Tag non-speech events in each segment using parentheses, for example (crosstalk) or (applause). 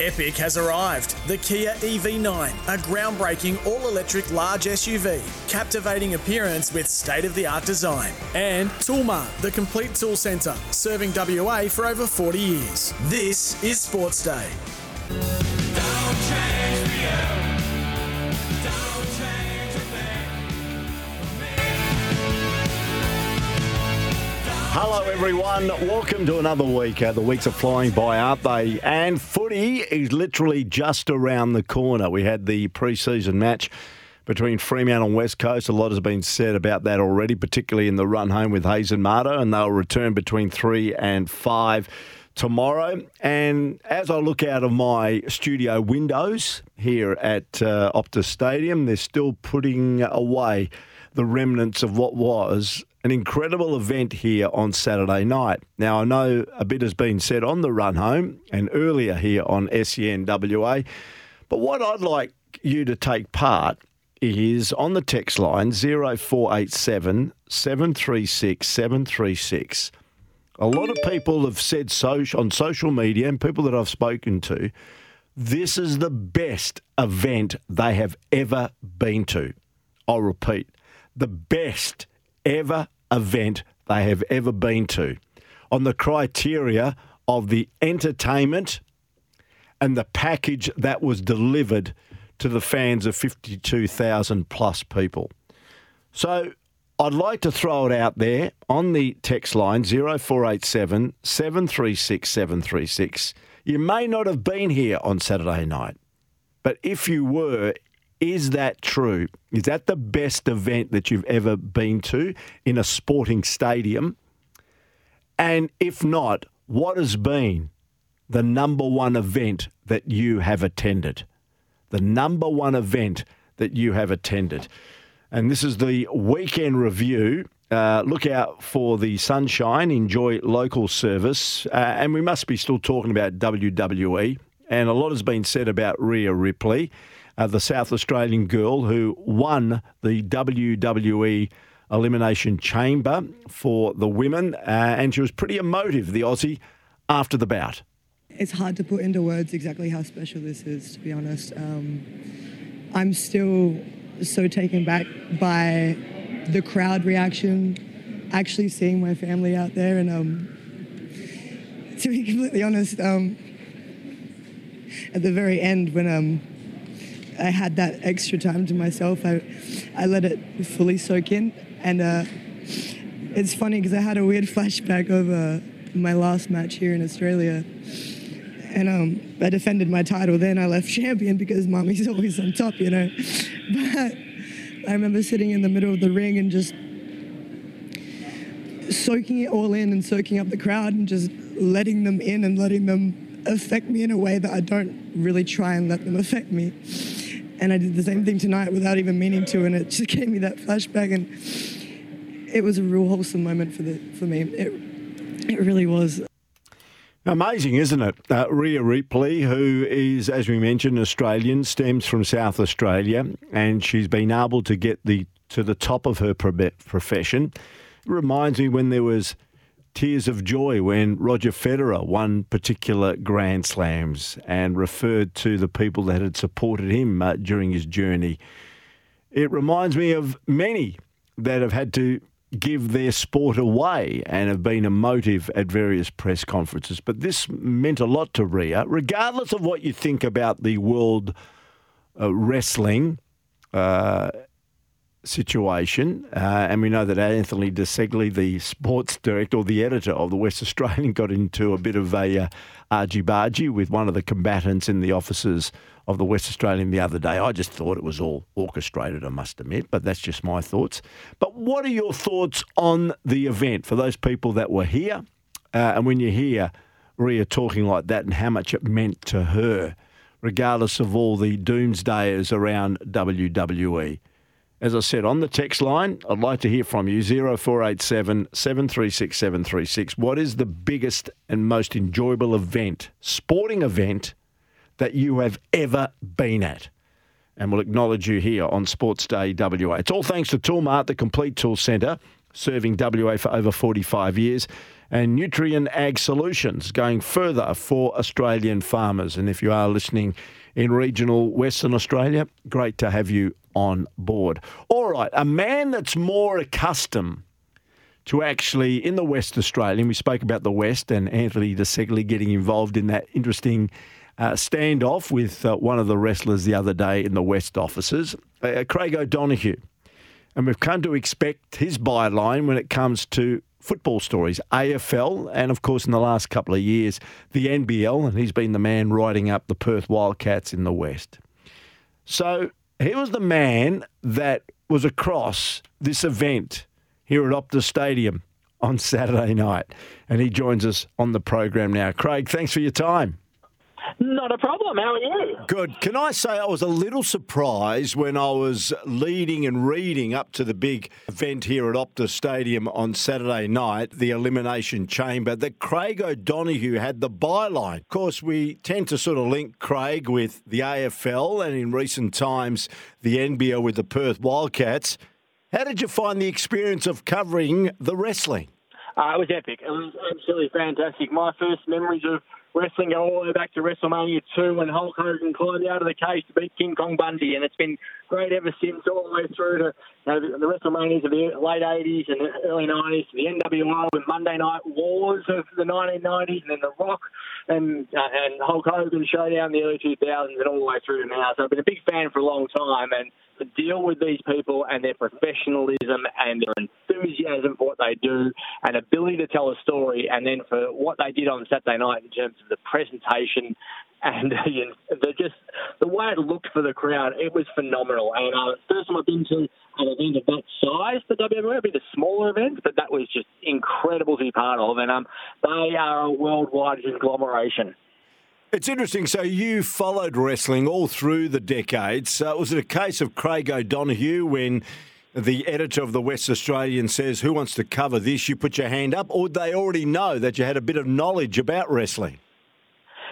Epic has arrived. The Kia EV9, a groundbreaking all electric large SUV, captivating appearance with state of the art design. And Toolmart, the complete tool centre, serving WA for over 40 years. This is Sports Day. Hello, everyone. Welcome to another week. Uh, the weeks are flying by, aren't they? And footy is literally just around the corner. We had the pre-season match between Fremantle and West Coast. A lot has been said about that already, particularly in the run home with Hayes and Marto, and they'll return between three and five tomorrow. And as I look out of my studio windows here at uh, Optus Stadium, they're still putting away the remnants of what was an incredible event here on Saturday night. Now, I know a bit has been said on the run home and earlier here on SENWA, but what I'd like you to take part is on the text line 0487 736 736. A lot of people have said so, on social media and people that I've spoken to, this is the best event they have ever been to. I'll repeat, the best ever event they have ever been to on the criteria of the entertainment and the package that was delivered to the fans of 52,000 plus people. So I'd like to throw it out there on the text line 0487 736 736. You may not have been here on Saturday night, but if you were, is that true? Is that the best event that you've ever been to in a sporting stadium? And if not, what has been the number one event that you have attended? The number one event that you have attended. And this is the weekend review. Uh, look out for the sunshine, enjoy local service. Uh, and we must be still talking about WWE. And a lot has been said about Rhea Ripley uh, the South Australian girl who won the WWE Elimination Chamber for the women, uh, and she was pretty emotive, the Aussie, after the bout. It's hard to put into words exactly how special this is, to be honest. Um, I'm still so taken back by the crowd reaction, actually seeing my family out there, and um, to be completely honest, um, at the very end when um, I had that extra time to myself. I, I let it fully soak in. And uh, it's funny because I had a weird flashback of uh, my last match here in Australia. And um, I defended my title then. I left (laughs) champion because mommy's always on top, you know. (laughs) But I remember sitting in the middle of the ring and just soaking it all in and soaking up the crowd and just letting them in and letting them affect me in a way that I don't really try and let them affect me and I did the same thing tonight without even meaning to, and it just (laughs) gave me that flashback, and it was a real wholesome moment for the for me. It it really was. Amazing, isn't it? Uh, Rhea Ripley, who is, as we mentioned, Australian, stems from South Australia, and she's been able to get the to the top of her profession. It reminds me when there was tears of joy when Roger Federer won particular Grand Slams and referred to the people that had supported him uh, during his journey. It reminds me of many that have had to give their sport away and have been emotive at various press conferences. But this meant a lot to Rhea, regardless of what you think about the world uh, wrestling. Uh, situation, uh, and we know that Anthony De Ceglie, the sports director or the editor of the West Australian, got into a bit of a uh, argy-bargy with one of the combatants in the offices of the West Australian the other day. I just thought it was all orchestrated, I must admit, but that's just my thoughts. But what are your thoughts on the event for those people that were here, uh, and when you hear Rhea talking like that and how much it meant to her, regardless of all the doomsdayers around WWE? As I said, on the text line, I'd like to hear from you 0487 736 736. What is the biggest and most enjoyable event, sporting event, that you have ever been at? And we'll acknowledge you here on Sports Day WA. It's all thanks to Toolmart, the complete tool centre, serving WA for over 45 years. and Nutrien Ag Solutions going further for Australian farmers. And if you are listening in regional Western Australia, great to have you on board. All right, a man that's more accustomed to actually in the West Australian, we spoke about the West and Anthony De Ceglie getting involved in that interesting uh, standoff with uh, one of the wrestlers the other day in the West offices, uh, Craig O'Donoghue. And we've come to expect his byline when it comes to football stories, AFL, and of course in the last couple of years, the NBL, and he's been the man riding up the Perth Wildcats in the West. So he was the man that was across this event here at Optus Stadium on Saturday night. And he joins us on the program now. Craig, thanks for your time. Not a problem. How are you? Good. Can I say I was a little surprised when I was leading and reading up to the big event here at Optus Stadium on Saturday night, the Elimination Chamber, that Craig O'Donoghue had the byline. Of course, we tend to sort of link Craig with the AFL and in recent times the NBL with the Perth Wildcats. How did you find the experience of covering the wrestling? Uh, it was epic. It was absolutely fantastic. My first memories of wrestling go all the way back to WrestleMania 2 when Hulk Hogan climbed out of the cage to beat King Kong Bundy, and it's been great ever since, all the way through to you know, the, the WrestleManias of the late 80s and the early 90s, the NWO and Monday Night Wars of the 1990s, and then The Rock and uh, and Hulk Hogan showdown in the early 2000s, and all the way through to now. So I've been a big fan for a long time, and to deal with these people and their professionalism and their enthusiasm for what they do and ability to tell a story, and then for what they did on Saturday night in terms of the presentation and (laughs) you know, the just the way it looked for the crowd, it was phenomenal. And uh, first time I've been to an event of that size for WWE, it'd be the smaller events, but that was just incredible to be part of. And um, they are a worldwide conglomeration. It's interesting. So you followed wrestling all through the decades. Uh, was it a case of Craig O'Donoghue when the editor of the West Australian says, "Who wants to cover this?" You put your hand up, or they already know that you had a bit of knowledge about wrestling?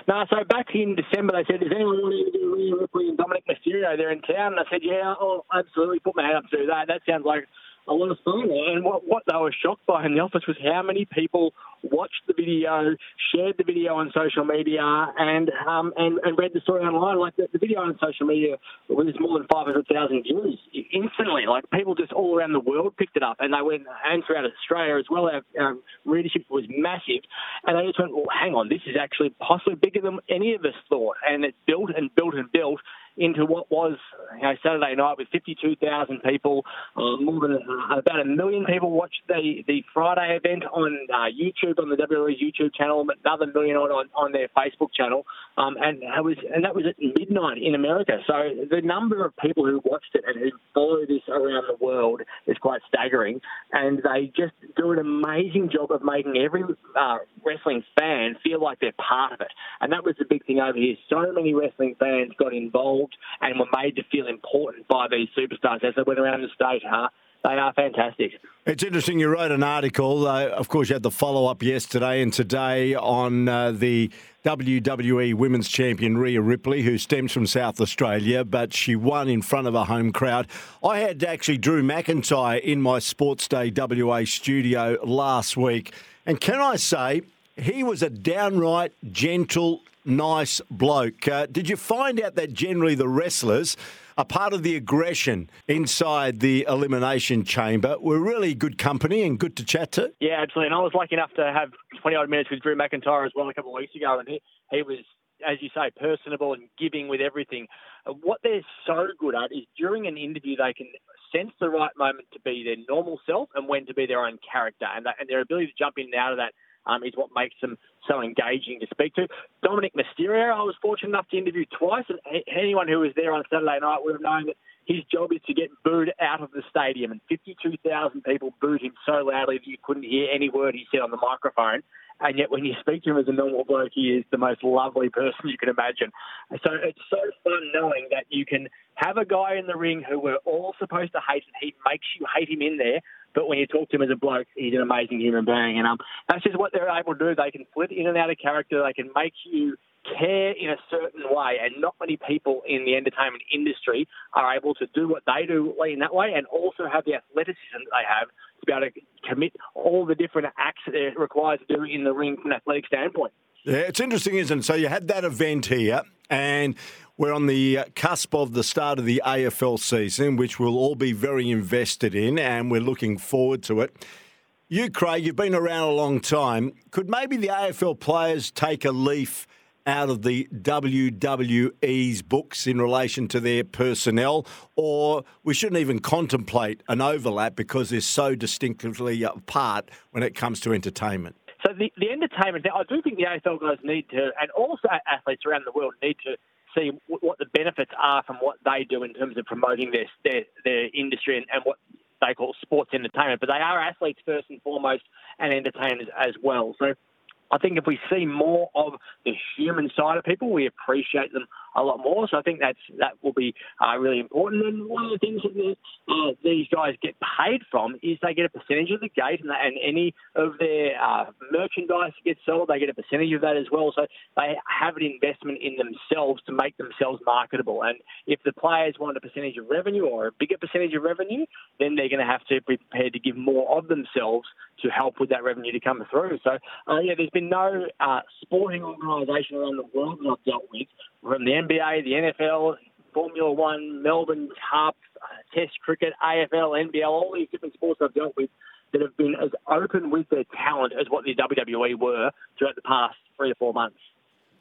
No, so back in December they said, "Does anyone want to do Rhea Ripley and Dominik Mysterio? They're in town." And I said, "Yeah, I'll absolutely put my hand up to that. That sounds like a lot of fun. And what, what they were shocked by in the office was how many people watched the video, shared the video on social media, and um, and, and read the story online. Like the, the video on social media was more than 500,000 views instantly. Like people just all around the world picked it up, and they went and throughout Australia as well. Our readership was massive, and they just went, "Well, hang on, this is actually possibly bigger than any of us thought." And it built and built and built into what was you know, Saturday night with 52,000 people. Uh, more than uh, about a million people watched the, the Friday event on uh, YouTube on the WWE's YouTube channel, another million on, on, on their Facebook channel, um, and it was and that was at midnight in America. So the number of people who watched it and who follow this around the world is quite staggering, and they just do an amazing job of making every uh, wrestling fan feel like they're part of it. And that was the big thing over here. So many wrestling fans got involved involved and were made to feel important by these superstars as they went around the state. Huh? They are fantastic. It's interesting. You wrote an article. Uh, of course, you had the follow up yesterday and today on uh, the WWE Women's Champion Rhea Ripley, who stems from South Australia, but she won in front of a home crowd. I had actually Drew McIntyre in my Sports Day WA studio last week. And can I say, he was a downright gentle, nice bloke. Uh, did you find out that generally the wrestlers are part of the aggression inside the elimination chamber were really good company and good to chat to? Yeah, absolutely. And I was lucky enough to have 20 odd minutes with Drew McIntyre as well a couple of weeks ago, and he, he was as you say, personable and giving with everything. Uh, what they're so good at is during an interview, they can sense the right moment to be their normal self and when to be their own character. And, that, and their ability to jump in and out of that um, is what makes them so engaging to speak to. Dominik Mysterio, I was fortunate enough to interview twice, and anyone who was there on Saturday night would have known that his job is to get booed out of the stadium, and 52,000 people booed him so loudly that you couldn't hear any word he said on the microphone. And yet, when you speak to him as a normal bloke, he is the most lovely person you can imagine. So it's so fun knowing that you can have a guy in the ring who we're all supposed to hate, and he makes you hate him in there. But when you talk to him as a bloke, he's an amazing human being, and um, that's just what they're able to do. They can flip in and out of character. They can make you care in a certain way, and not many people in the entertainment industry are able to do what they do in that way, and also have the athleticism that they have to be able to commit all the different acts that they're required to do in the ring from an athletic standpoint. Yeah, it's interesting, isn't it? So you had that event here, and we're on the cusp of the start of the AFL season, which we'll all be very invested in, and we're looking forward to it. You, Craig, you've been around a long time. Could maybe the AFL players take a leaf out of the WWE's books in relation to their personnel, or we shouldn't even contemplate an overlap because they're so distinctively apart when it comes to entertainment? So the, the entertainment, I do think the AFL guys need to, and also athletes around the world need to see what the benefits are from what they do in terms of promoting their their, their industry and, and what they call sports entertainment, but they are athletes first and foremost and entertainers as well. So I think if we see more of the human side of people, we appreciate them a lot more. So I think that's that will be uh, really important. And one of the things that the, uh, these guys get paid from is they get a percentage of the gate, and, and any of their uh, merchandise gets sold, they get a percentage of that as well. So they have an investment in themselves to make themselves marketable. And if the players want a percentage of revenue or a bigger percentage of revenue, then they're going to have to be prepared to give more of themselves to help with that revenue to come through. So uh, yeah, there's been no uh, sporting organisation around the world that I've dealt with from the NBA, the NFL, Formula One, Melbourne Cup, uh, Test cricket, AFL, NBL, all these different sports I've dealt with that have been as open with their talent as what the WWE were throughout the past three or four months.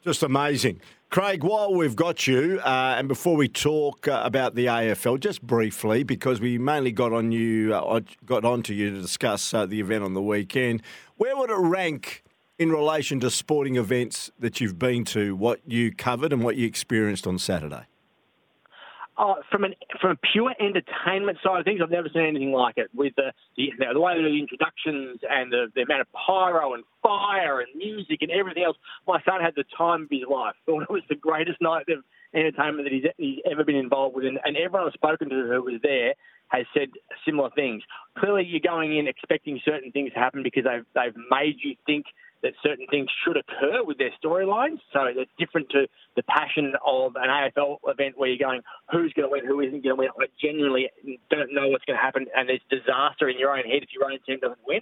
Just amazing. Craig, while we've got you, uh, and before we talk uh, about the AFL, just briefly, because we mainly got on you, uh, got onto you to discuss uh, the event on the weekend, where would it rank in relation to sporting events that you've been to, what you covered and what you experienced on Saturday? Oh, from an from a pure entertainment side of things, I've never seen anything like it. With the the, the way the introductions and the, the amount of pyro and fire and music and everything else, my son had the time of his life. Thought (laughs) it was the greatest night of entertainment that he's, he's ever been involved with, and, and everyone I've spoken to who was there has said similar things. Clearly, you're going in expecting certain things to happen because they've they've made you think that certain things should occur with their storylines. So it's different to the passion of an AFL event where you're going, who's going to win, who isn't going to win. I genuinely don't know what's going to happen, and there's disaster in your own head if your own team doesn't win.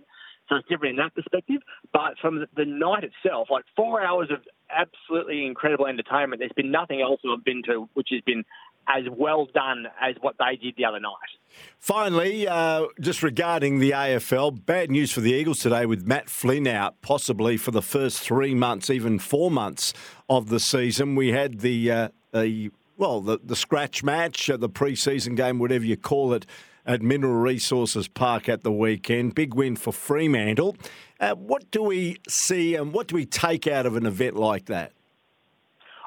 So it's different in that perspective. But from the night itself, like four hours of absolutely incredible entertainment, there's been nothing else I've been to which has been as well done as what they did the other night. Finally, uh, just regarding the AFL, bad news for the Eagles today with Matt Flynn out, possibly for the first three months, even four months of the season. We had the, uh, the well, the, the scratch match, uh, the preseason game, whatever you call it, at Mineral Resources Park at the weekend. Big win for Fremantle. Uh, what do we see and what do we take out of an event like that?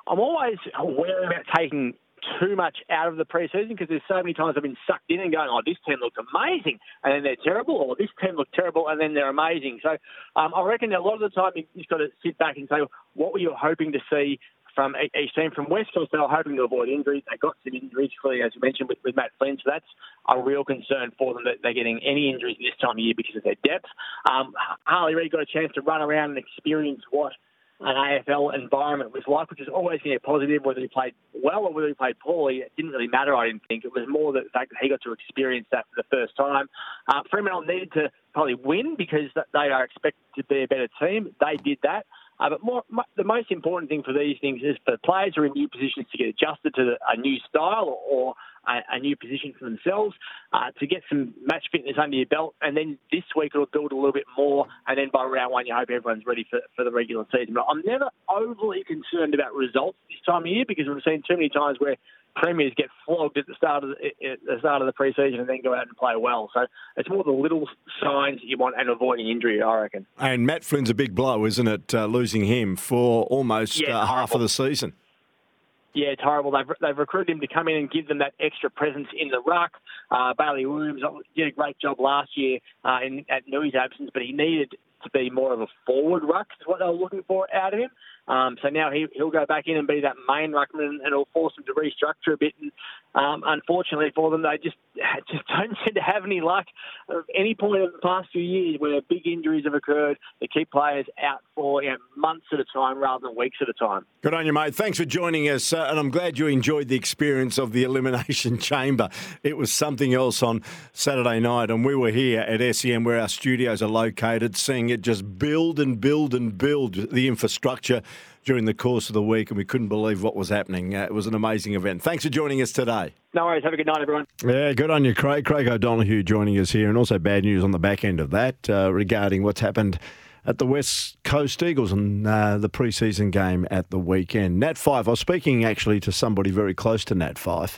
I'm always aware about taking too much out of the preseason because there's so many times I've been sucked in and going, oh, this team looks amazing, and then they're terrible, or this team looks terrible, and then they're amazing. So um, I reckon a lot of the time you've got to sit back and say, what were you hoping to see from each team from West Coast, they were hoping to avoid injuries. They got some injuries, clearly, as you mentioned, with, with Matt Flynn. So that's a real concern for them that they're getting any injuries this time of year because of their depth. Um, Harley Reid got a chance to run around and experience what an AFL environment was like, which is always going to be positive, whether he played well or whether he played poorly. It didn't really matter, I didn't think. It was more the fact that he got to experience that for the first time. Uh, Fremantle needed to probably win because they are expected to be a better team. They did that. Uh, but more, the most important thing for these things is for players who are in new positions to get adjusted to a new style or a, a new position for themselves, uh, to get some match fitness under your belt, and then this week it'll build a little bit more, and then by round one you hope everyone's ready for, for the regular season. But I'm never overly concerned about results this time of year because we've seen too many times where premiers get flogged at the start of the, at the start of the preseason and then go out and play well. So it's more the little signs that you want and avoiding injury, I reckon. And Matt Flynn's a big blow, isn't it? Uh, losing him for almost yeah, uh, half of the season. Yeah, it's horrible. They've, they've recruited him to come in and give them that extra presence in the ruck. Uh, Bailey Williams did a great job last year uh, in, at Nui's absence, but he needed to be more of a forward ruck, is what they were looking for out of him. Um, so now he, he'll go back in and be that main ruckman, and it'll force him to restructure a bit. And um, unfortunately for them, they just (laughs) just don't seem to have any luck at any point in the past few years where big injuries have occurred. They keep players out for you know, months at a time rather than weeks at a time. Good on you, mate. Thanks for joining us, uh, and I'm glad you enjoyed the experience of the Elimination (laughs) Chamber. It was something else on Saturday night, and we were here at SEN where our studios are located, seeing it just build and build and build the infrastructure during the course of the week, and we couldn't believe what was happening. Uh, it was an amazing event. Thanks for joining us today. No worries. Have a good night, everyone. Yeah, good on you, Craig. Craig O'Donoghue joining us here, and also bad news on the back end of that uh, regarding what's happened at the West Coast Eagles and uh, the preseason game at the weekend. Nat Fyfe, I was speaking actually to somebody very close to Nat Fyfe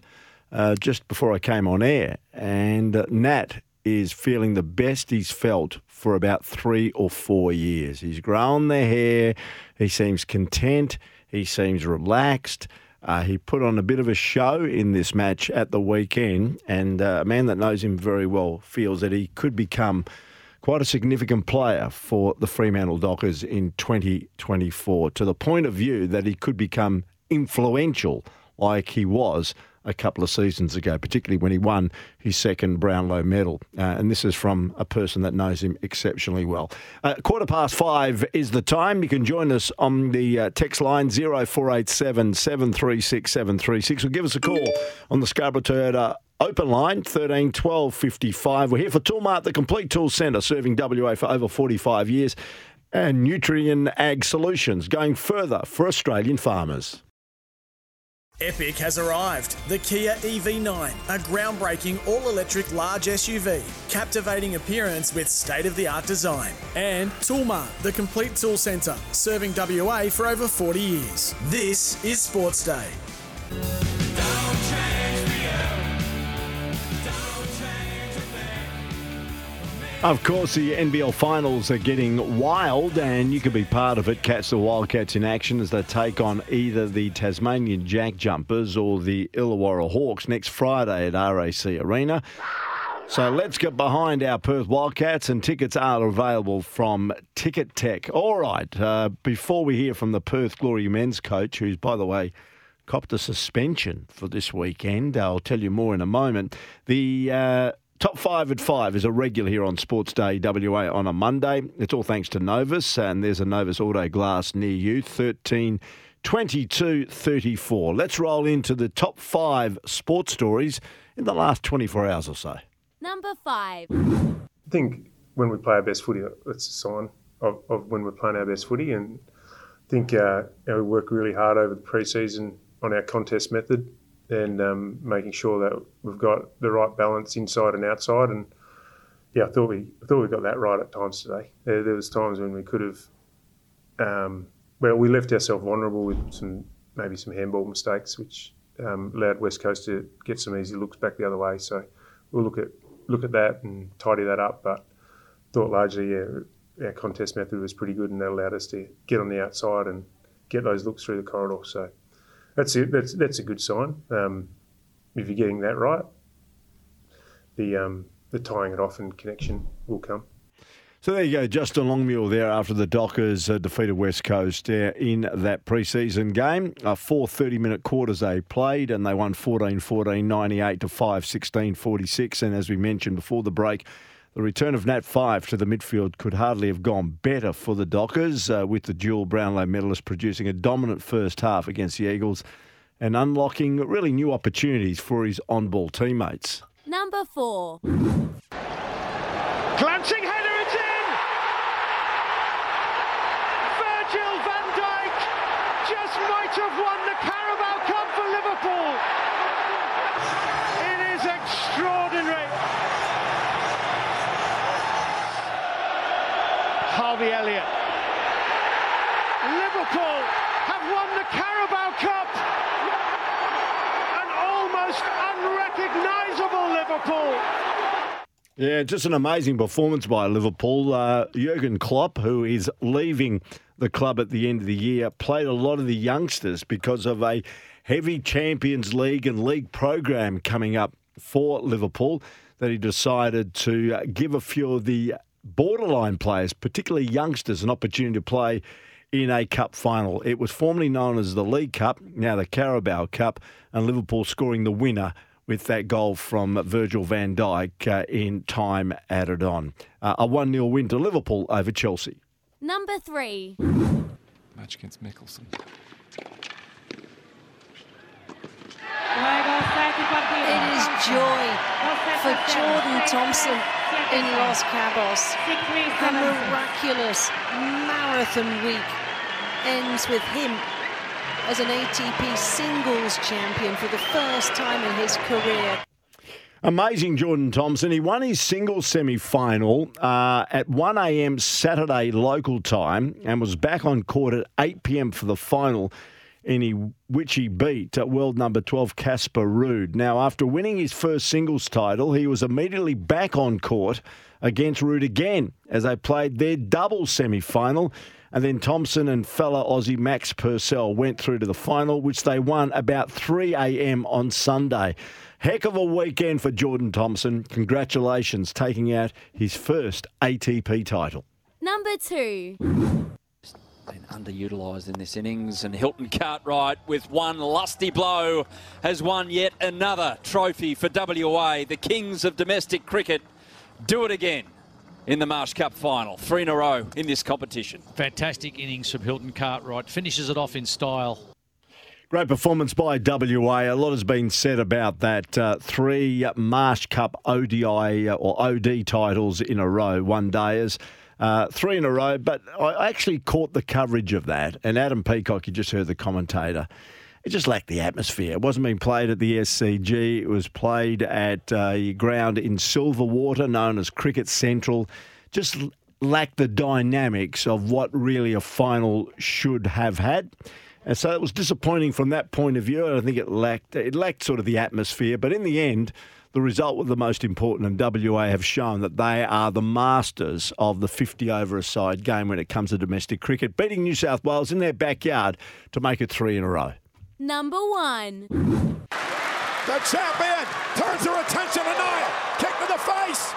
uh, just before I came on air, and uh, Nat is feeling the best he's felt for about three or four years. He's grown the hair, he seems content, he seems relaxed. Uh, he put on a bit of a show in this match at the weekend, and uh, a man that knows him very well feels that he could become quite a significant player for the Fremantle Dockers in 2024, to the point of view that he could become influential like he was a couple of seasons ago, particularly when he won his second Brownlow medal. Uh, and this is from a person that knows him exceptionally well. Uh, quarter past five is the time. You can join us on the uh, text line 0487 736 736 or give us a call on the Scarborough Toyota Open line 13 12 55. We're here for Toolmart, the complete tool centre, serving WA for over 45 years, and Nutrien Ag Solutions, going further for Australian farmers. Epic has arrived. The Kia EV9, a groundbreaking all electric large SUV, captivating appearance with state of the art design. And Toolmart, the complete tool centre, serving WA for over 40 years. This is Sports Day. Of course, the NBL finals are getting wild, and you can be part of it. Catch the Wildcats in action as they take on either the Tasmanian Jack Jumpers or the Illawarra Hawks next Friday at RAC Arena. So let's get behind our Perth Wildcats, and tickets are available from Ticketek. All right, uh, before we hear from the Perth Glory men's coach, who's, by the way, copped a suspension for this weekend, I'll tell you more in a moment. The uh, Top five at five is a regular here on Sports Day WA on a Monday. It's all thanks to Novus, and there's a Novus Auto Glass near you, 13 22 34. Let's roll into the top five sports stories in the last 24 hours or so. Number five. I think when we play our best footy, that's a sign of, of when we're playing our best footy. And I think uh, you know, we work really hard over the pre-season on our contest method and um, making sure that we've got the right balance inside and outside. And yeah, I thought we I thought we got that right at times today. There, there was times when we could have, um, well, we left ourselves vulnerable with some maybe some handball mistakes, which um, allowed West Coast to get some easy looks back the other way. So we'll look at look at that and tidy that up. But thought largely, yeah, our contest method was pretty good, and that allowed us to get on the outside and get those looks through the corridor. So that's it. That's that's a good sign. Um, if you're getting that right, the um, the tying it off and connection will come. So there you go, Justin Longmuir there after the Dockers uh, defeated West Coast uh, in that pre-season game. Uh, four 30-minute quarters they played and they won 14-14, 98 to 5, 16 46. And as we mentioned before the break, the return of Nat Fyfe to the midfield could hardly have gone better for the Dockers, uh, with the dual Brownlow medalist producing a dominant first half against the Eagles and unlocking really new opportunities for his on ball teammates. Number four. Glancing header, it's in! Virgil van Dijk just might have won the Carabao Cup for Liverpool. It is extraordinary. Harvey Elliott. Liverpool have won the Carabao Cup. An almost unrecognisable Liverpool. Yeah, just an amazing performance by Liverpool. Uh, Jurgen Klopp, who is leaving the club at the end of the year, played a lot of the youngsters because of a heavy Champions League and league program coming up for Liverpool that he decided to uh, give a few of the borderline players, particularly youngsters, an opportunity to play in a cup final. It was formerly known as the League Cup, now the Carabao Cup, and Liverpool scoring the winner with that goal from Virgil van Dijk uh, in time added on. Uh, a 1 0 win to Liverpool over Chelsea. Number three. Match against Mickelson. It is joy for Jordan Thompson in Los Cabos. A miraculous marathon week ends with him as an ATP singles champion for the first time in his career. Amazing Jordan Thompson. He won his singles semi final uh, at 1 a.m. Saturday local time and was back on court at 8 p.m. for the final, in he, which he beat uh, world number 12 Casper Ruud. Now, after winning his first singles title, he was immediately back on court against Ruud again as they played their double semi final. And then Thompson and fellow Aussie Max Purcell went through to the final, which they won about 3 a.m. on Sunday. Heck of a weekend for Jordan Thompson. Congratulations, taking out his first ATP title. Number two. Been underutilised in this innings, and Hilton Cartwright, with one lusty blow, has won yet another trophy for WA. The Kings of domestic cricket do it again in the Marsh Cup final. Three in a row in this competition. Fantastic innings from Hilton Cartwright. Finishes it off in style. Great performance by WA. A lot has been said about that. Uh, three Marsh Cup ODI uh, or OD titles in a row, one dayers. Uh, three in a row, but I actually caught the coverage of that. And Adam Peacock, you just heard the commentator. It just lacked the atmosphere. It wasn't being played at the SCG. It was played at uh, a ground in Silverwater, known as Cricket Central. Just lacked the dynamics of what really a final should have had. And so it was disappointing from that point of view. I think it lacked it lacked sort of the atmosphere. But in the end, the result was the most important, and WA have shown that they are the masters of the 50 over a side game when it comes to domestic cricket, beating New South Wales in their backyard to make it three in a row. Number one. The champion turns her attention to Nia. Kick to the face.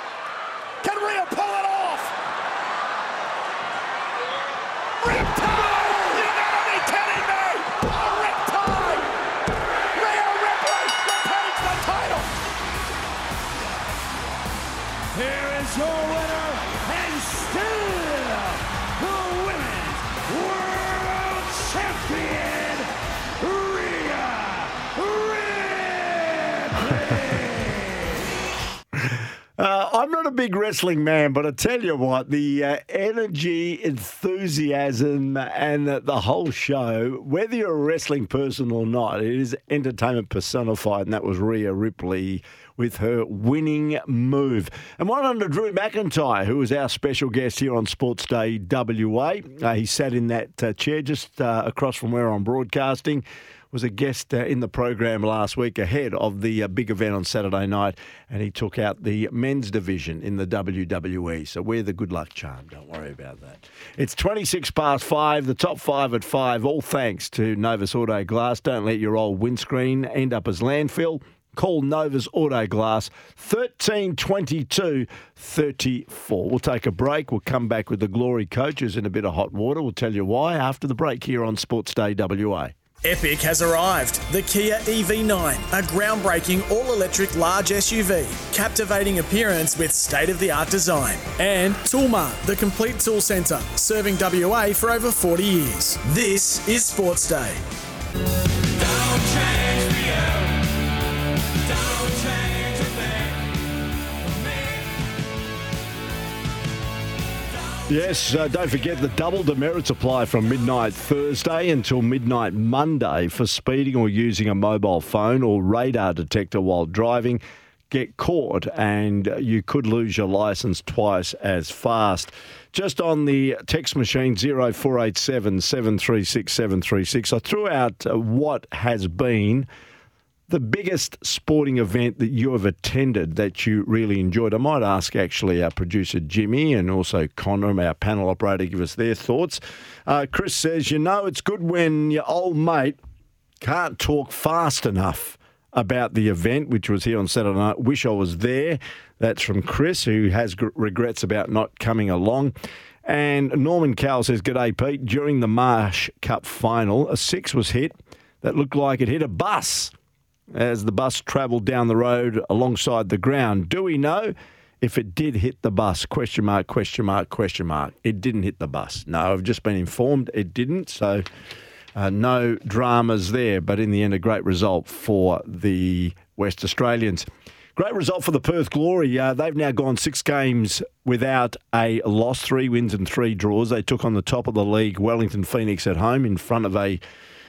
Big wrestling man, but I tell you what, the uh, energy, enthusiasm, and uh, the whole show, whether you're a wrestling person or not, it is entertainment personified, and that was Rhea Ripley with her winning move. And one under Drew McIntyre, who was our special guest here on Sports Day WA. Uh, he sat in that uh, chair just uh, across from where I'm broadcasting was a guest uh, in the program last week ahead of the uh, big event on Saturday night, and he took out the men's division in the WWE. So we're the good luck charm. Don't worry about that. It's 26 past five, the top five at five, all thanks to Novus Auto Glass. Don't let your old windscreen end up as landfill. Call Novus Auto Glass 1322 34. We'll take a break. We'll come back with the Glory coaches in a bit of hot water. We'll tell you why after the break here on Sports Day WA. Epic has arrived. The Kia EV9, a groundbreaking all electric large SUV, captivating appearance with state of the art design. And Toolmart, the complete tool centre, serving WA for over 40 years. This is Sports Day. Yes, uh, don't forget the double demerits apply from midnight Thursday until midnight Monday for speeding or using a mobile phone or radar detector while driving. Get caught and you could lose your license twice as fast. Just on the text machine 0487 736 736, I threw out uh, what has been the biggest sporting event that you have attended that you really enjoyed? I might ask actually our producer Jimmy and also Connor, our panel operator, give us their thoughts. Uh, Chris says, you know, it's good when your old mate can't talk fast enough about the event, which was here on Saturday night. Wish I was there. That's from Chris, who has gr- regrets about not coming along. And Norman Cowell says, G'day, Pete. During the Marsh Cup final, a six was hit that looked like it hit a bus. As the bus travelled down the road alongside the ground. Do we know if it did hit the bus? Question mark, question mark, question mark. It didn't hit the bus. No, I've just been informed it didn't. So uh, no dramas there, but in the end, a great result for the West Australians. Great result for the Perth Glory. Uh, they've now gone six games without a loss, three wins and three draws. They took on the top of the league, Wellington Phoenix, at home in front of a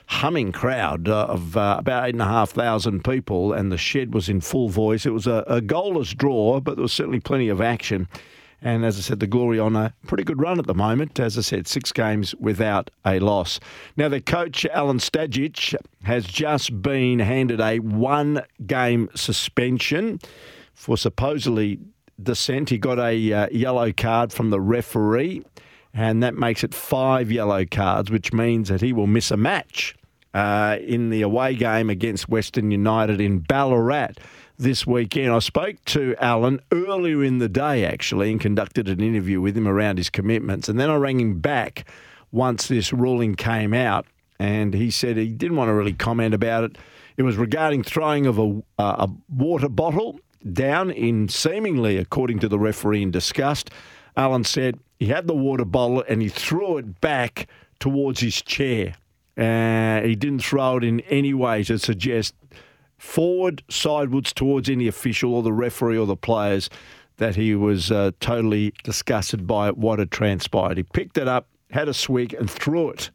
humming crowd uh, of uh, about eight and a half thousand people, and the shed was in full voice. It was a, a goalless draw, but there was certainly plenty of action. And as I said, the Glory on a pretty good run at the moment. As I said, six games without a loss. Now, their coach, Alen Stajcic, has just been handed a one game suspension for supposedly dissent. He got a uh, yellow card from the referee, and that makes it five yellow cards, which means that he will miss a match uh, in the away game against Western United in Ballarat this weekend. I spoke to Alen earlier in the day, actually, and conducted an interview with him around his commitments. And then I rang him back once this ruling came out, and he said he didn't want to really comment about it. It was regarding throwing of a, uh, a water bottle down in seemingly, according to the referee, in disgust. Alen said he had the water bottle and he threw it back towards his chair. Uh, he didn't throw it in any way to suggest forward, sidewards towards any official or the referee or the players that he was uh, totally disgusted by what had transpired. He picked it up, had a swig, and threw it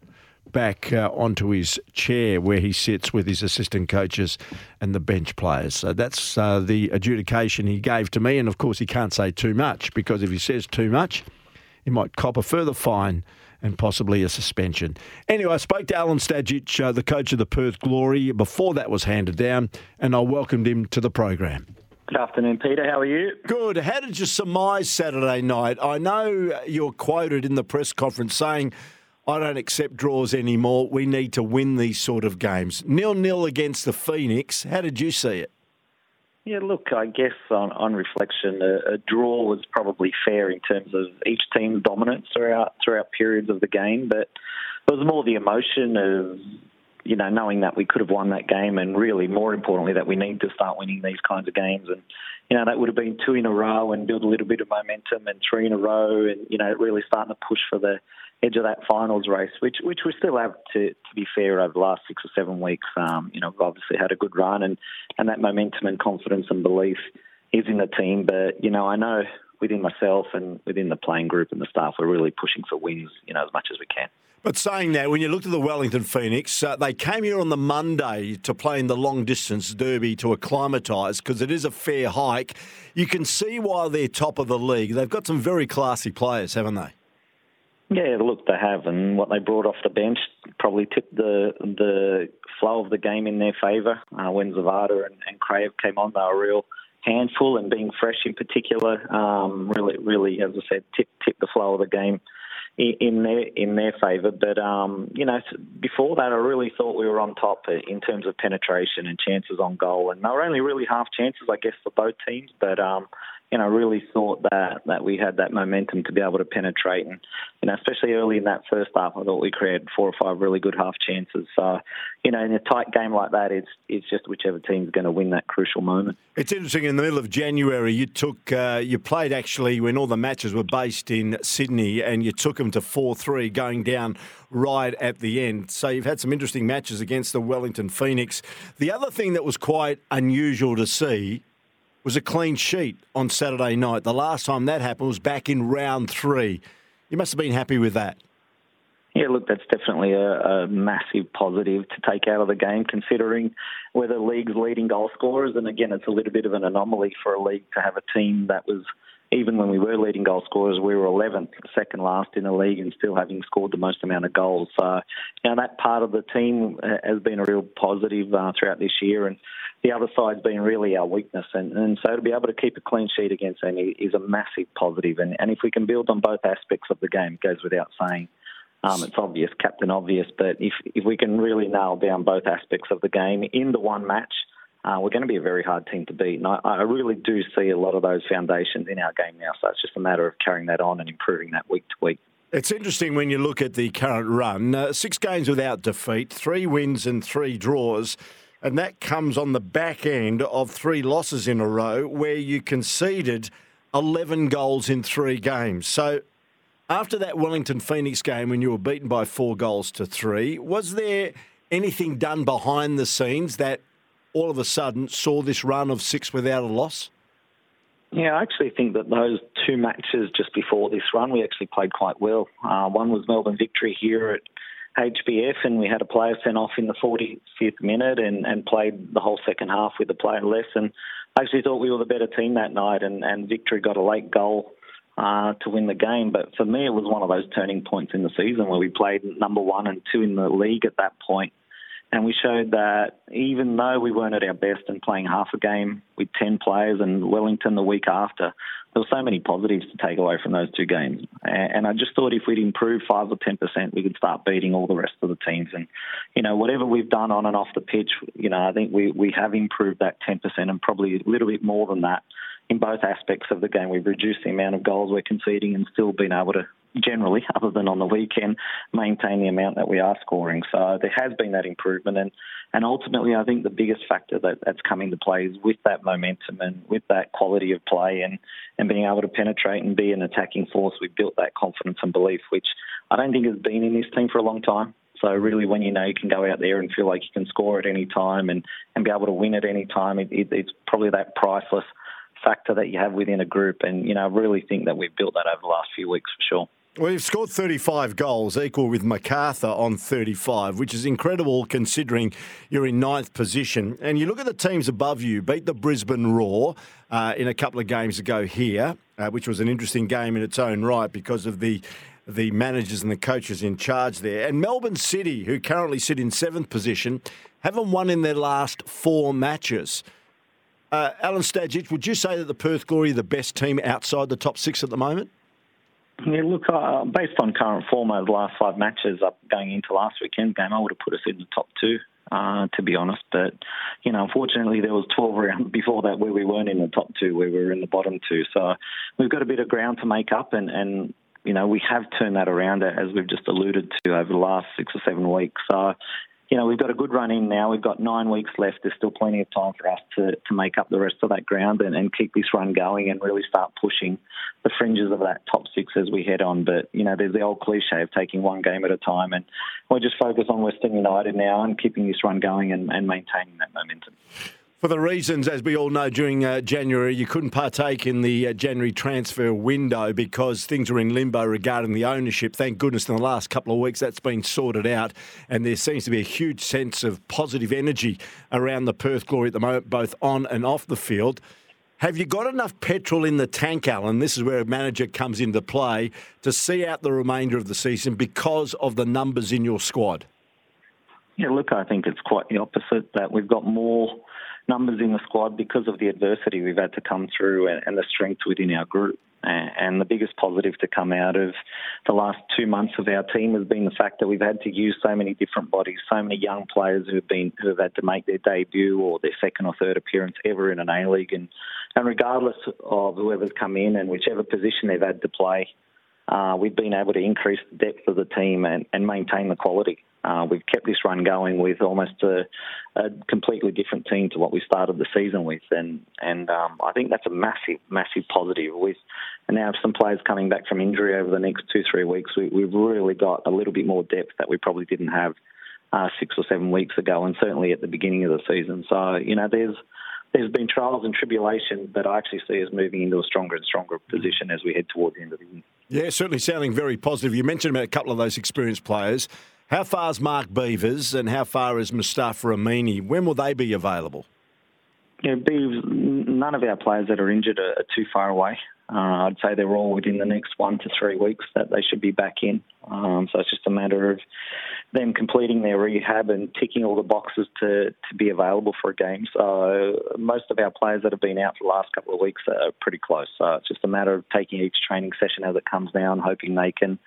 back uh, onto his chair where he sits with his assistant coaches and the bench players. So that's uh, the adjudication he gave to me. And of course, he can't say too much because if he says too much, he might cop a further fine and possibly a suspension. Anyway, I spoke to Alen Stajcic, uh, the coach of the Perth Glory, before that was handed down, and I welcomed him to the program. Good afternoon, Peter. How are you? Good. How did you surmise Saturday night? I know you're quoted in the press conference saying, I don't accept draws anymore. We need to win these sort of games. Nil nil against the Phoenix. How did you see it? Yeah, look, I guess on, on reflection, a, a, draw was probably fair in terms of each team's dominance throughout throughout periods of the game, but it was more the emotion of you know knowing that we could have won that game, and really more importantly that we need to start winning these kinds of games, and you know that would have been two in a row and build a little bit of momentum, and three in a row, and you know really starting to push for the edge of that finals race, which which we still have to to be fair over the last six or seven weeks. Um, you know, we've obviously had a good run, and and that momentum and confidence and belief is in the team. But you know, I know within myself and within the playing group and the staff, we're really pushing for wins. You know, as much as we can. But saying that, when you looked at the Wellington Phoenix, uh, they came here on the Monday to play in the long distance derby to acclimatise because it is a fair hike. You can see why they're top of the league. They've got some very classy players, haven't they? Yeah, look, they have, and what they brought off the bench probably tipped the the flow of the game in their favour. Uh, when Zawada and, and Kraev came on, they were a real handful, and being fresh in particular, um, really, really, as I said, tipped tip the flow of the game in, in their in their favour. But um, you know, before that, I really thought we were on top in terms of penetration and chances on goal, and they were only really half chances, I guess, for both teams, but. Um, you know, really thought that that we had that momentum to be able to penetrate, and you know, especially early in that first half, I thought we created four or five really good half chances. So, you know, in a tight game like that, it's it's just whichever team's going to win that crucial moment. It's interesting. In the middle of January, you took uh, you played actually when all the matches were based in Sydney, and you took them to four three, going down right at the end. So you've had some interesting matches against the Wellington Phoenix. The other thing that was quite unusual to see was a clean sheet on Saturday night. The last time that happened was back in round three. You must have been happy with that. Yeah, look, that's definitely a, a, massive positive to take out of the game, considering we're the league's leading goal scorers. And again, it's a little bit of an anomaly for a league to have a team that was, even when we were leading goal scorers, we were 11th, second last in the league, and still having scored the most amount of goals. So, you know, that part of the team has been a real positive uh, throughout this year. And the other side's been really our weakness. And, and so to be able to keep a clean sheet against them is a massive positive. And, and if we can build on both aspects of the game, it goes without saying. Um, it's obvious, captain obvious, but if, if we can really nail down both aspects of the game in the one match, uh, we're going to be a very hard team to beat. And I, I really do see a lot of those foundations in our game now. So it's just a matter of carrying that on and improving that week to week. It's interesting when you look at the current run uh, six games without defeat, three wins and three draws. And that comes on the back end of three losses in a row where you conceded 11 goals in three games. So after that Wellington Phoenix game when you were beaten by four goals to three, was there anything done behind the scenes that all of a sudden saw this run of six without a loss? Yeah, I actually think that those two matches just before this run, we actually played quite well. Uh, one was Melbourne victory here at HBF, and we had a player sent off in the 45th minute and, and played the whole second half with a player less. And I actually thought we were the better team that night, and, and Victory got a late goal uh, to win the game. But for me, it was one of those turning points in the season where we played number one and two in the league at that point. And we showed that even though we weren't at our best and playing half a game with 10 players and Wellington the week after, there were so many positives to take away from those two games. And I just thought if we'd improve 5 or 10%, we could start beating all the rest of the teams. And, you know, whatever we've done on and off the pitch, you know, I think we, we have improved that 10% and probably a little bit more than that in both aspects of the game. We've reduced the amount of goals we're conceding and still been able to generally, (laughs) other than on the weekend, maintain the amount that we are scoring. So there has been that improvement, and and ultimately, I think the biggest factor that, that's coming to play is with that momentum and with that quality of play and and being able to penetrate and be an attacking force. We've built that confidence and belief, which I don't think has been in this team for a long time. So really, when you know you can go out there and feel like you can score at any time and, and be able to win at any time, it, it, it's probably that priceless factor that you have within a group. And you know, I really think that we've built that over the last few weeks for sure. Well, you've scored 35 goals, equal with Macarthur on 35, which is incredible considering you're in ninth position. And you look at the teams above you, beat the Brisbane Roar uh, in a couple of games ago here, uh, which was an interesting game in its own right because of the the managers and the coaches in charge there. And Melbourne City, who currently sit in seventh position, haven't won in their last four matches. Uh, Alen Stajcic, would you say that the Perth Glory are the best team outside the top six at the moment? Yeah, look, uh, based on current form over the last five matches up going into last weekend game, I would have put us in the top two, uh, to be honest. But, you know, unfortunately, there was 12 rounds (laughs) before that where we weren't in the top two, where we were in the bottom two. So we've got a bit of ground to make up, and, and you know, we have turned that around, as we've just alluded to, over the last six or seven weeks. So you know, we've got a good run in now. We've got nine weeks left. There's still plenty of time for us to, to make up the rest of that ground and, and keep this run going and really start pushing the fringes of that top six as we head on. But, you know, there's the old cliche of taking one game at a time. And we're just focused on Western United now and keeping this run going and, and maintaining that momentum. For the reasons, as we all know, during uh, January, you couldn't partake in the uh, January transfer window because things were in limbo regarding the ownership. Thank goodness in the last couple of weeks that's been sorted out, and there seems to be a huge sense of positive energy around the Perth Glory at the moment, both on and off the field. Have you got enough petrol in the tank, Alen? This is where a manager comes into play to see out the remainder of the season because of the numbers in your squad. Yeah, look, I think it's quite the opposite. That we've got more numbers in the squad because of the adversity we've had to come through and, and the strength within our group. And the biggest positive to come out of the last two months of our team has been the fact that we've had to use so many different bodies, so many young players who have been who have had to make their debut or their second or third appearance ever in an A League, and and regardless of whoever's come in and whichever position they've had to play, uh, we've been able to increase the depth of the team and, and maintain the quality. Uh, we've kept this run going with almost a, a, completely different team to what we started the season with, and and um, I think that's a massive, massive positive. With and now some players coming back from injury over the next two, three weeks, we, we've really got a little bit more depth that we probably didn't have uh, six or seven weeks ago, and certainly at the beginning of the season. So you know, there's there's been trials and tribulations, but I actually see us moving into a stronger and stronger position as we head towards the end of the year. Yeah, certainly sounding very positive. You mentioned about a couple of those experienced players. How far is Mark Beevers and how far is Mustafa Amini? When will they be available? Yeah, Beevers, none of our players that are injured are, too far away. Uh, I'd say they're all within the next one to three weeks that they should be back in. Um, so it's just a matter of them completing their rehab and ticking all the boxes to, to be available for a game. So most of our players that have been out for the last couple of weeks are pretty close. So it's just a matter of taking each training session as it comes down, hoping they can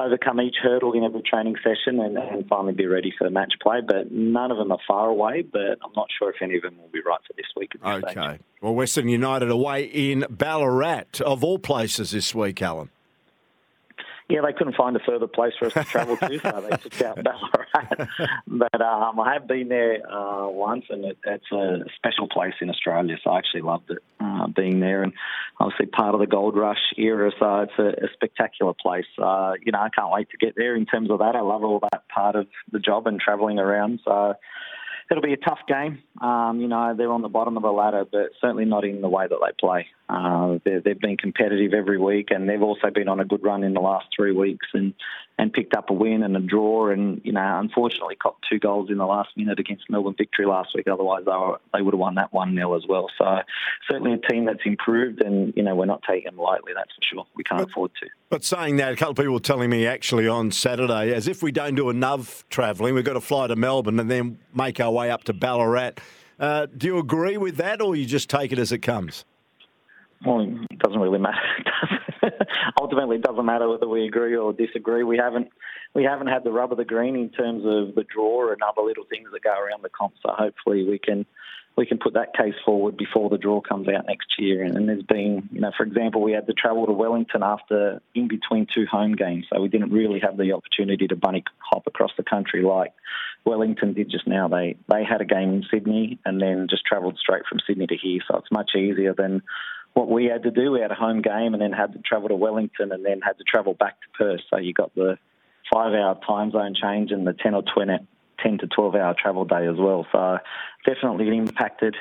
overcome each hurdle in every training session and, and finally be ready for the match play. But none of them are far away, but I'm not sure if any of them will be right for this week. okay. Stage. Well, Western United away in Ballarat, of all places, this week, Alen. Yeah, they couldn't find a further place for us to travel to, so they took out (laughs) Ballarat. but um, I have been there uh, once, and it, it's a special place in Australia, so I actually loved it uh, being there. And obviously part of the gold rush era, so it's a, a spectacular place. Uh, you know, I can't wait to get there in terms of that. I love all that part of the job and travelling around. So it'll be a tough game. Um, you know, they're on the bottom of the ladder, but certainly not in the way that they play. Uh, they've been competitive every week, and they've also been on a good run in the last three weeks and, and picked up a win and a draw. And, you know, unfortunately, copped two goals in the last minute against Melbourne Victory last week. Otherwise, they, were, they would have won that 1 0 as well. So, certainly a team that's improved, and, you know, we're not taking them lightly, that's for sure. We can't afford to. But saying that, a couple of people were telling me actually on Saturday, as if we don't do enough travelling, we've got to fly to Melbourne and then make our way up to Ballarat. Uh, do you agree with that, or you just take it as it comes? Well, it doesn't really matter. (laughs) Ultimately, it doesn't matter whether we agree or disagree. We haven't we haven't had the rub of the green in terms of the draw and other little things that go around the comp. So hopefully we can we can put that case forward before the draw comes out next year. And, and there's been, you know, for example, we had to travel to Wellington after in between two home games, so we didn't really have the opportunity to bunny hop across the country like Wellington did just now. They they had a game in Sydney and then just travelled straight from Sydney to here, so it's much easier than what we had to do. We had a home game and then had to travel to Wellington and then had to travel back to Perth. So you got the five-hour time zone change and the 10 or 20, 10 to 12-hour travel day as well. So definitely it impacted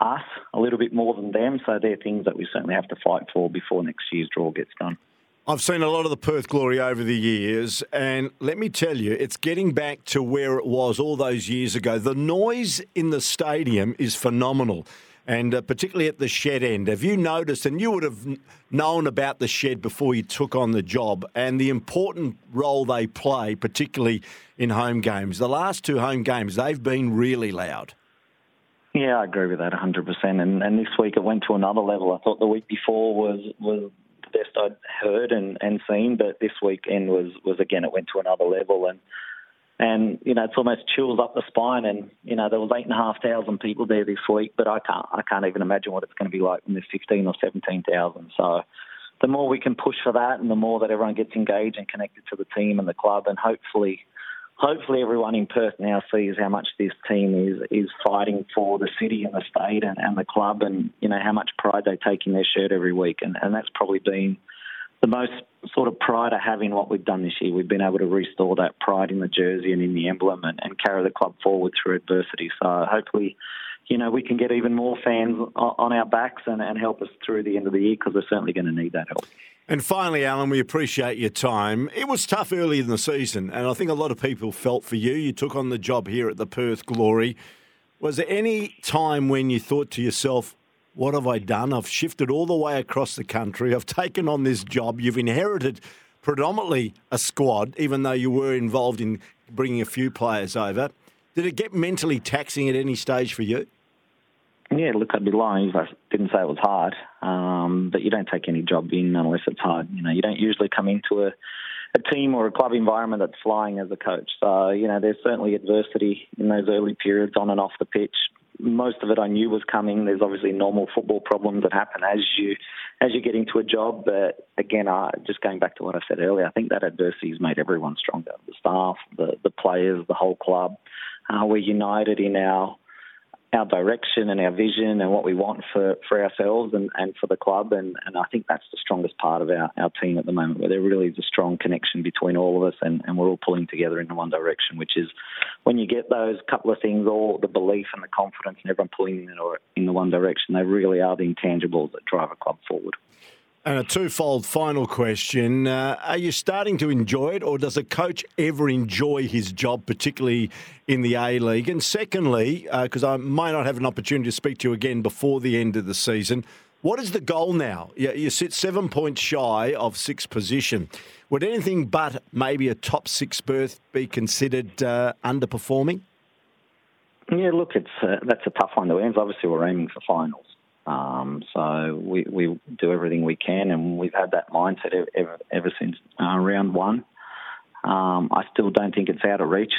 us a little bit more than them. So they're things that we certainly have to fight for before next year's draw gets done. I've seen a lot of the Perth Glory over the years, and let me tell you, it's getting back to where it was all those years ago. The noise in the stadium is phenomenal and uh, particularly at the shed end. Have you noticed, and you would have known about the shed before you took on the job, and the important role they play, particularly in home games? The last two home games, they've been really loud. Yeah, I agree with that 100%. And, and this week it went to another level. I thought the week before was, was the best I'd heard and, and seen, but this weekend was, was again, it went to another level. And and you know it's almost chills up the spine. And you know there was eight and a half thousand people there this week, but I can't I can't even imagine what it's going to be like when there's fifteen or seventeen thousand. So the more we can push for that, and the more that everyone gets engaged and connected to the team and the club, and hopefully. Hopefully, everyone in Perth now sees how much this team is is fighting for the city and the state and, and the club, and you know how much pride they take in their shirt every week, and, and that's probably been the most sort of pride I have in what we've done this year. We've been able to restore that pride in the jersey and in the emblem and, and carry the club forward through adversity. So hopefully, you know, we can get even more fans on our backs and, and help us through the end of the year because we're certainly going to need that help. And finally, Alen, we appreciate your time. It was tough early in the season, and I think a lot of people felt for you. You took on the job here at the Perth Glory. Was there any time when you thought to yourself, what have I done? I've shifted all the way across the country. I've taken on this job. You've inherited predominantly a squad, even though you were involved in bringing a few players over. Did it get mentally taxing at any stage for you? Yeah, look, I'd be lying if I didn't say it was hard. Um, but you don't take any job in unless it's hard. You know, you don't usually come into a, a team or a club environment that's flying as a coach. So, you know, there's certainly adversity in those early periods on and off the pitch most of it I knew was coming. There's obviously normal football problems that happen as you as you get into a job. But again, uh, just going back to what I said earlier, I think that adversity has made everyone stronger. The staff, the the players, the whole club. Uh, we're united in our our direction and our vision and what we want for, for ourselves and, and for the club. And, and I think that's the strongest part of our, our team at the moment, where there really is a strong connection between all of us and, and we're all pulling together in the one direction, which is when you get those couple of things, all the belief and the confidence and everyone pulling in, in the one direction, they really are the intangibles that drive a club forward. And a twofold final question. Uh, are you starting to enjoy it, or does a coach ever enjoy his job, particularly in the A League? And secondly, because uh, I may not have an opportunity to speak to you again before the end of the season, what is the goal now? You, you sit seven points shy of sixth position. Would anything but maybe a top six berth be considered uh, underperforming? Yeah, look, it's uh, that's a tough one to answer. Obviously, we're aiming for finals. Um, so we, we do everything we can, and we've had that mindset ever, ever since uh, round one. Um, I still don't think it's out of reach.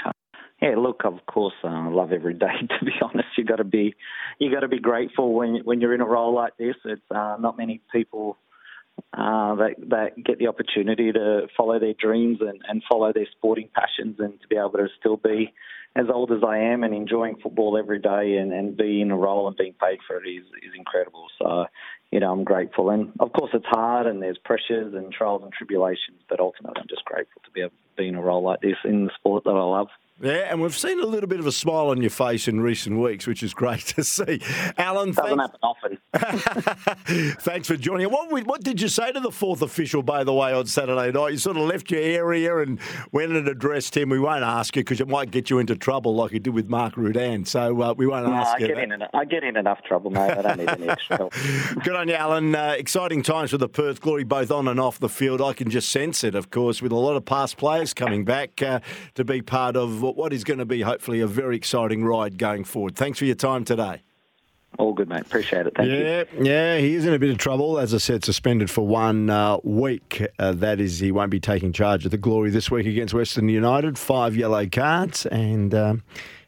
Yeah, look, of course, uh, I love every day. (laughs) To be honest, you got to be you got to be grateful when when you're in a role like this. It's uh, not many people uh, that, that get the opportunity to follow their dreams and, and follow their sporting passions and to be able to still be as old as I am and enjoying football every day and, and be in a role and being paid for it is, is incredible. So, you know, I'm grateful. And of course, it's hard and there's pressures and trials and tribulations, but ultimately, I'm just grateful to be able to be in a role like this in the sport that I love. Yeah, and we've seen a little bit of a smile on your face in recent weeks, which is great (laughs) to see. Alen, doesn't. (laughs) thanks for joining. What, what did you say to the fourth official, by the way, on Saturday night? You sort of left your area and went and addressed him. We won't ask you because it might get you into trouble like you did with Mark Rudan. So uh, we won't no, ask I you. Get in, I get in enough trouble, mate. I don't need any extra help. (laughs) Good on you, Alen. Uh, exciting times for the Perth Glory, both on and off the field. I can just sense it, of course, with a lot of past players coming back uh, to be part of what is going to be hopefully a very exciting ride going forward. Thanks for your time today. All good, mate. Appreciate it. Thank yeah, you. Yeah, he is in a bit of trouble. As I said, suspended for one uh, week. Uh, that is, he won't be taking charge of the Glory this week against Western United. Five yellow cards, and um,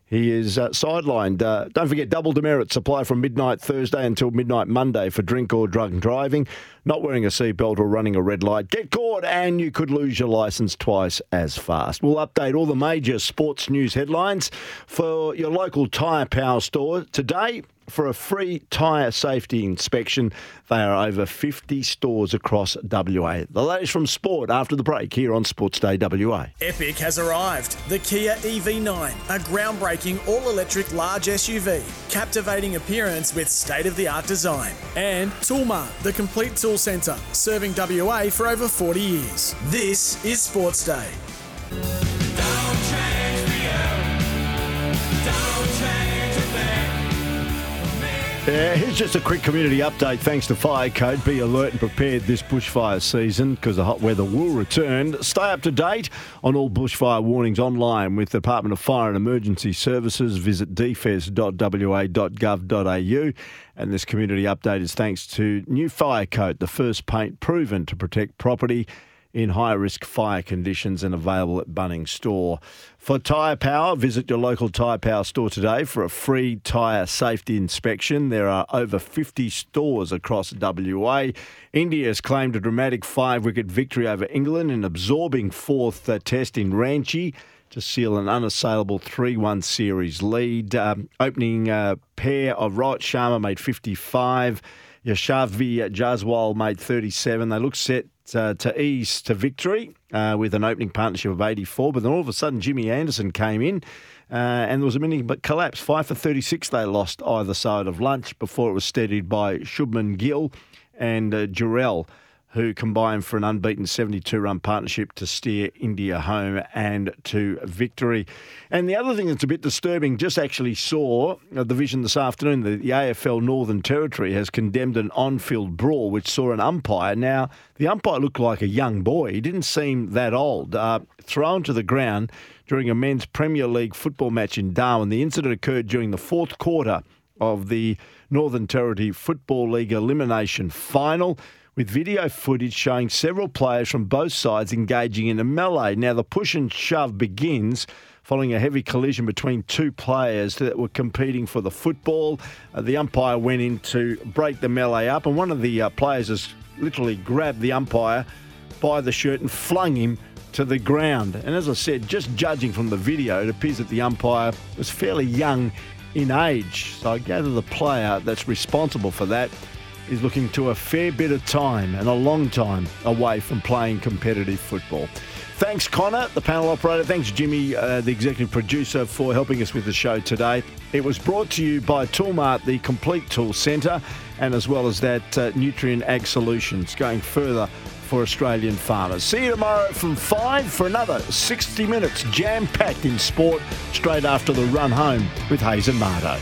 he is uh, sidelined. Uh, don't forget, double demerits apply from midnight Thursday until midnight Monday for drink or drug driving, not wearing a seatbelt or running a red light. Get caught and you could lose your licence twice as fast. We'll update all the major sports news headlines for your local Tyrepower store today for a free tyre safety inspection. They are over 50 stores across WA. The latest from sport after the break here on Sports Day WA. Epic has arrived. The Kia EV9, a groundbreaking all electric large SUV, captivating appearance with state of the art design. And Toolmart, the complete tool centre, serving WA for over 40 years. This is Sports Day. Yeah, here's just a quick community update thanks to Fire Code. Be alert and prepared this bushfire season because the hot weather will return. Stay up to date on all bushfire warnings online with the Department of Fire and Emergency Services. Visit defes.wa.gov.au. And this community update is thanks to New Fire Coat, the first paint proven to protect property in high risk fire conditions and available at Bunnings Store. For Tyrepower, visit your local Tyrepower store today for a free tyre safety inspection. There are over 50 stores across WA. India has claimed a dramatic five wicket victory over England in absorbing fourth uh, test in Ranchi to seal an unassailable 3 1 series lead. Um, opening uh, pair of Rohit Sharma made 55. Yashasvi Jaiswal made 37. They look set uh, to ease to victory uh, with an opening partnership of 84. But then all of a sudden, Jimmy Anderson came in uh, and there was a mini but collapse. Five for 36 they lost either side of lunch before it was steadied by Shubman Gill and uh, Jurel who combined for an unbeaten 72 run partnership to steer India home and to victory. And the other thing that's a bit disturbing, just actually saw the vision this afternoon, the, the AFL Northern Territory has condemned an on field brawl which saw an umpire. Now, the umpire looked like a young boy, he didn't seem that old, uh, thrown to the ground during a men's Premier League football match in Darwin. The incident occurred during the fourth quarter of the Northern Territory Football League elimination final with video footage showing several players from both sides engaging in a melee. Now, the push and shove begins following a heavy collision between two players that were competing for the football. Uh, the umpire went in to break the melee up, and one of the uh, players has literally grabbed the umpire by the shirt and flung him to the ground. And as I said, just judging from the video, it appears that the umpire was fairly young in age. So I gather the player that's responsible for that is looking to a fair bit of time and a long time away from playing competitive football. Thanks, Connor, the panel operator. Thanks, Jimmy, uh, the executive producer, for helping us with the show today. It was brought to you by Toolmart, the complete tool centre, and as well as that, uh, Nutrien Ag Solutions, going further for Australian farmers. See you tomorrow from 5 for another 60 minutes jam packed in sport straight after the run home with Hayes and Marto.